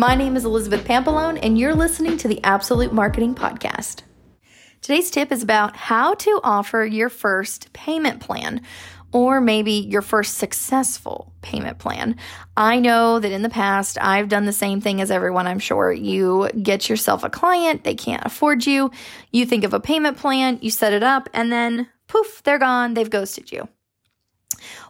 My name is Elizabeth Pampalone, and you're listening to the Absolute Marketing Podcast. Today's tip is about how to offer your first payment plan or maybe your first successful payment plan. I know that in the past, I've done the same thing as everyone, I'm sure. You get yourself a client, they can't afford you. You think of a payment plan, you set it up, and then poof, they're gone, they've ghosted you.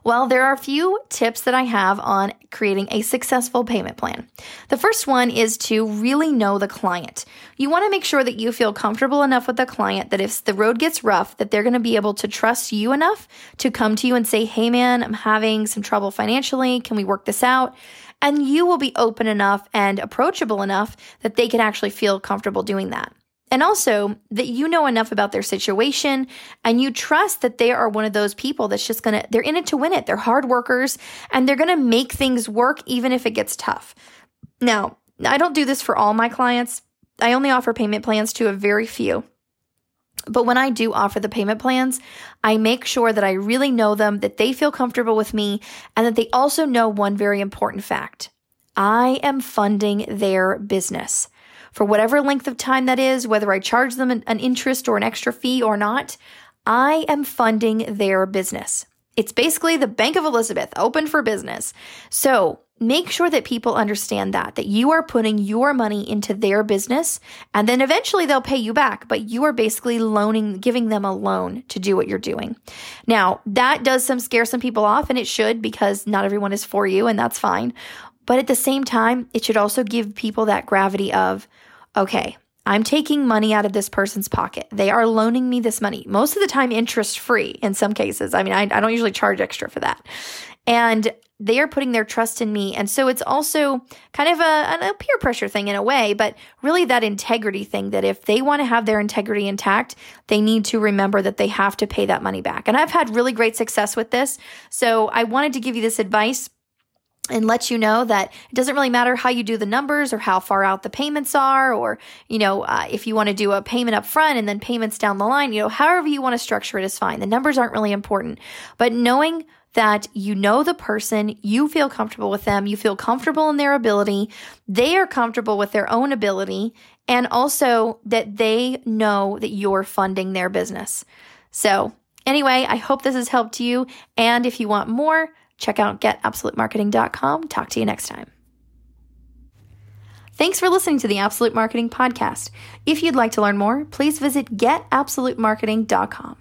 Well, there are a few tips that I have on creating a successful payment plan. The first one is to really know the client. You want to make sure that you feel comfortable enough with the client that if the road gets rough, that they're going to be able to trust you enough to come to you and say, Hey man, I'm having some trouble financially. Can we work this out? And you will be open enough and approachable enough that they can actually feel comfortable doing that. And also that you know enough about their situation and you trust that they are one of those people that's just gonna, they're in it to win it. They're hard workers and they're gonna make things work even if it gets tough. Now, I don't do this for all my clients. I only offer payment plans to a very few. But when I do offer the payment plans, I make sure that I really know them, that they feel comfortable with me, and that they also know one very important fact. I am funding their business for whatever length of time that is, whether I charge them an, interest or an extra fee or not, I am funding their business. It's basically the Bank of Elizabeth, open for business. So make sure that people understand that, that you are putting your money into their business and then eventually they'll pay you back, but you are basically loaning, giving them a loan to do what you're doing. Now, that does some scare some people off and it should because not everyone is for you and that's fine. But at the same time, it should also give people that gravity of, okay, I'm taking money out of this person's pocket. They are loaning me this money, most of the time interest free in some cases. I mean, I, I, don't usually charge extra for that. And they are putting their trust in me. And so it's also kind of a, a peer pressure thing in a way, but really that integrity thing that if they want to have their integrity intact, they need to remember that they have to pay that money back. And I've had really great success with this. So I wanted to give you this advice and let you know that it doesn't really matter how you do the numbers or how far out the payments are or you know uh, if you want to do a payment up front and then payments down the line you know however you want to structure it is fine the numbers aren't really important but knowing that you know the person, you feel comfortable with them, you feel comfortable in their ability, they are comfortable with their own ability, and also that they know that you're funding their business. So, anyway, I hope this has helped you. And if you want more, Check out getabsolutemarketing.com. Talk to you next time. Thanks for listening to the Absolute Marketing Podcast. If you'd like to learn more, please visit getabsolutemarketing.com.